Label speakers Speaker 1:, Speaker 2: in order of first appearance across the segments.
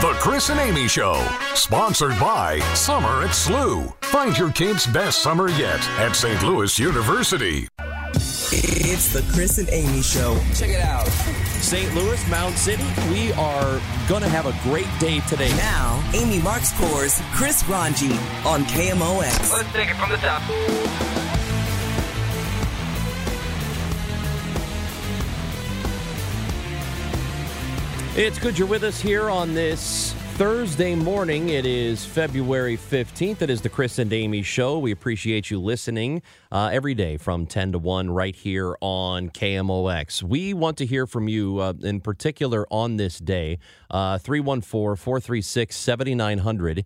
Speaker 1: The Chris and Amy Show, sponsored by Summer at SLU. Find your kids' best summer yet at St. Louis University.
Speaker 2: It's the Chris and Amy Show.
Speaker 3: Check it out. St. Louis, Mound City, we are going to have a great day today.
Speaker 2: Now, Amy Marxkors Chris Ranji on KMOX.
Speaker 4: Let's take it from the top.
Speaker 3: It's good you're with us here on this Thursday morning. It is February 15th. It is the Chris and Amy Show. We appreciate you listening uh, every day from 10 to 1 right here on KMOX. We want to hear from you uh, in particular on this day. Uh, 314 436 7900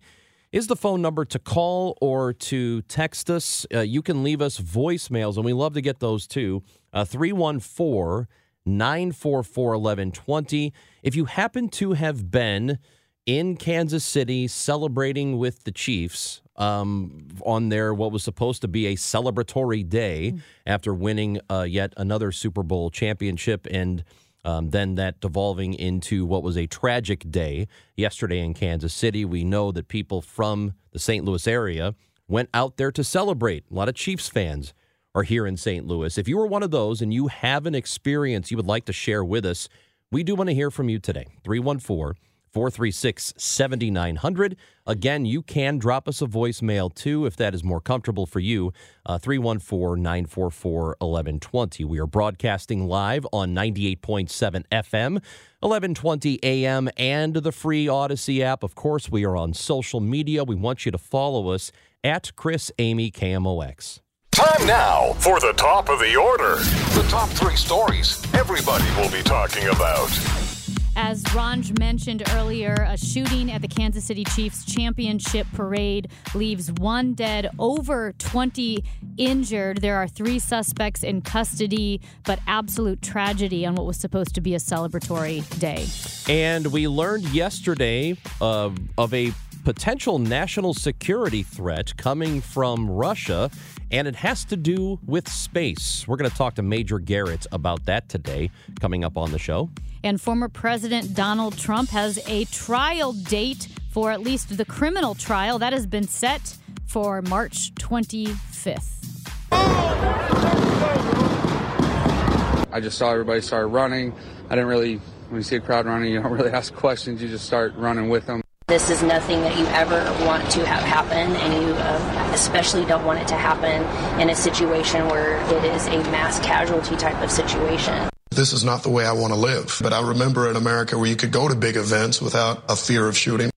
Speaker 3: is the phone number to call or to text us. Uh, you can leave us voicemails, and we love to get those too. Uh, 314 944 1120. If you happen to have been in Kansas City celebrating with the Chiefs um, on their what was supposed to be a celebratory day after winning uh, yet another Super Bowl championship and um, then that devolving into what was a tragic day yesterday in Kansas City. We know that people from the St. Louis area went out there to celebrate. A lot of Chiefs fans are here in St. Louis. If you were one of those and you have an experience you would like to share with us, we do want to hear from you today. 314 436 7900. Again, you can drop us a voicemail too if that is more comfortable for you. Uh, 314 944 1120. We are broadcasting live on 98.7 FM, 1120 AM, and the free Odyssey app. Of course, we are on social media. We want you to follow us at Chris Amy KMOX.
Speaker 1: Time now for the top of the order. The top three stories everybody will be talking about.
Speaker 5: As Ranj mentioned earlier, a shooting at the Kansas City Chiefs championship parade leaves one dead, over 20 injured. There are three suspects in custody, but absolute tragedy on what was supposed to be a celebratory day.
Speaker 3: And we learned yesterday uh, of a potential national security threat coming from Russia, and it has to do with space. We're going to talk to Major Garrett about that today, coming up on the show.
Speaker 5: And former President Donald Trump has a trial date for at least the criminal trial that has been set for March 25th.
Speaker 6: I just saw everybody start running. I didn't really, when you see a crowd running, you don't really ask questions. You just start running with them.
Speaker 7: This is nothing that you ever want to have happen, and you uh, especially don't want it to happen in a situation where it is a mass casualty type of situation.
Speaker 8: This is not the way I want to live. But I remember in America where you could go to big events without a fear of shooting.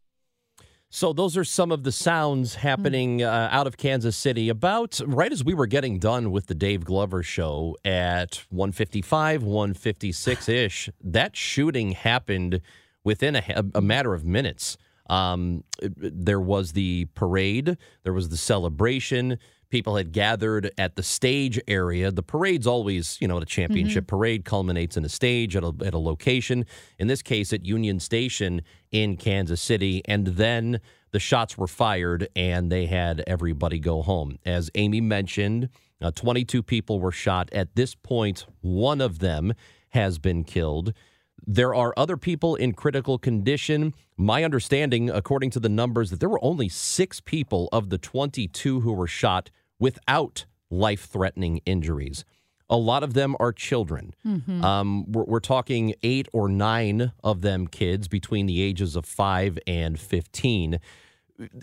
Speaker 3: So those are some of the sounds happening uh, out of Kansas City about right as we were getting done with the Dave Glover show at 155, 156 ish. That shooting happened within a, a matter of minutes. Um, there was the parade, there was the celebration. People had gathered at the stage area. The parade's always, you know, at a championship parade culminates in a stage at a, at a location. In this case, at Union Station in Kansas City. And then the shots were fired and they had everybody go home. As Amy mentioned, uh, 22 people were shot. At this point, one of them has been killed. There are other people in critical condition. My understanding, according to the numbers, that there were only six people of the 22 who were shot without life threatening injuries. A lot of them are children. Um, we're, we're talking eight or nine of them kids between the ages of five and 15.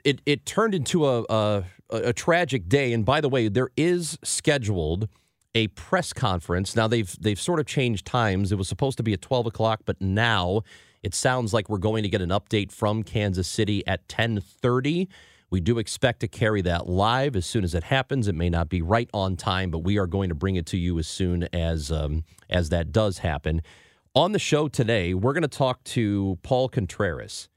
Speaker 3: It, it turned into a, a, a tragic day. And by the way, there is scheduled a press conference. Now they've they've sort of changed times. It was supposed to be at 12 o'clock, but now it sounds like we're going to get an update from Kansas City at 1030. We do expect to carry that live as soon as it happens. It may not be right on time, but we are going to bring it to you as soon as um, as that does happen. On the show today, we're going to talk to Paul Contreras.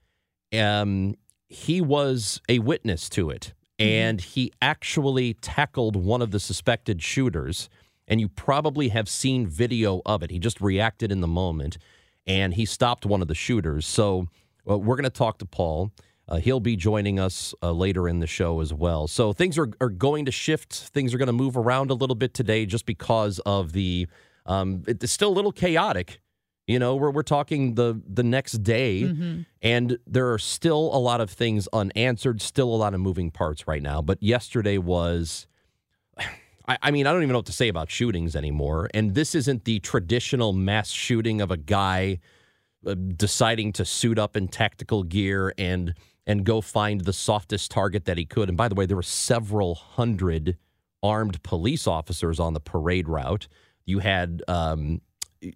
Speaker 3: um, he was a witness to it, and he actually tackled one of the suspected shooters. And you probably have seen video of it. He just reacted in the moment, and he stopped one of the shooters. So well, we're going to talk to Paul. Uh, he'll be joining us uh, later in the show as well. So things are, are going to shift. Things are going to move around a little bit today just because of the. Um, it's still a little chaotic. You know, we're, we're talking the the next day, and there are still a lot of things unanswered, still a lot of moving parts right now. But yesterday was. I, I mean, I don't even know what to say about shootings anymore. And this isn't the traditional mass shooting of a guy uh, deciding to suit up in tactical gear and and go find the softest target that he could. And by the way, there were several hundred armed police officers on the parade route. You had um,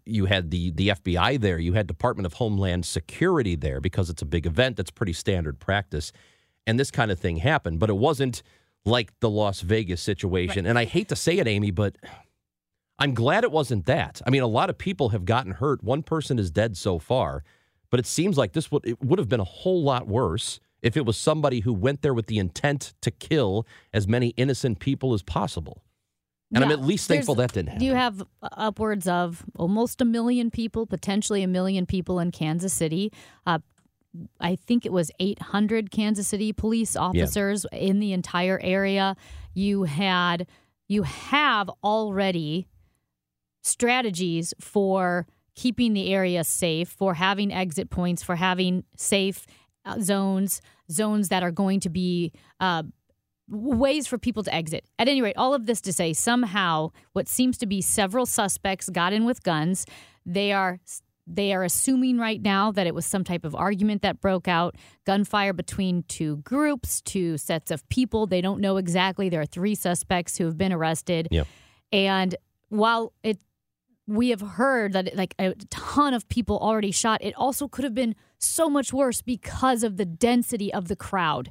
Speaker 3: you had the the FBI there. You had Department of Homeland Security there because it's a big event. That's pretty standard practice. And this kind of thing happened, but it wasn't like the Las Vegas situation. And I hate to say it, Amy, but I'm glad it wasn't that. I mean, a lot of people have gotten hurt. One person is dead so far, but it seems like this would it would have been a whole lot worse if it was somebody who went there with the intent to kill as many innocent people as possible. And I'm at least thankful that didn't happen.
Speaker 5: You have upwards of almost a million people, potentially a million people in Kansas City. Uh, I think it was 800 Kansas City police officers in the entire area. You had, you have already strategies for keeping the area safe, for having exit points, for having safe uh, zones, zones that are going to be uh, ways for people to exit. At any rate, all of this to say, somehow, what seems to be several suspects got in with guns. They are they are assuming right now that it was some type of argument that broke out, gunfire between two groups, two sets of people. They don't know exactly. There are three suspects who have been arrested.
Speaker 3: Yep.
Speaker 5: And while it we have heard that like a ton of people already shot, it also could have been so much worse because of the density of the crowd.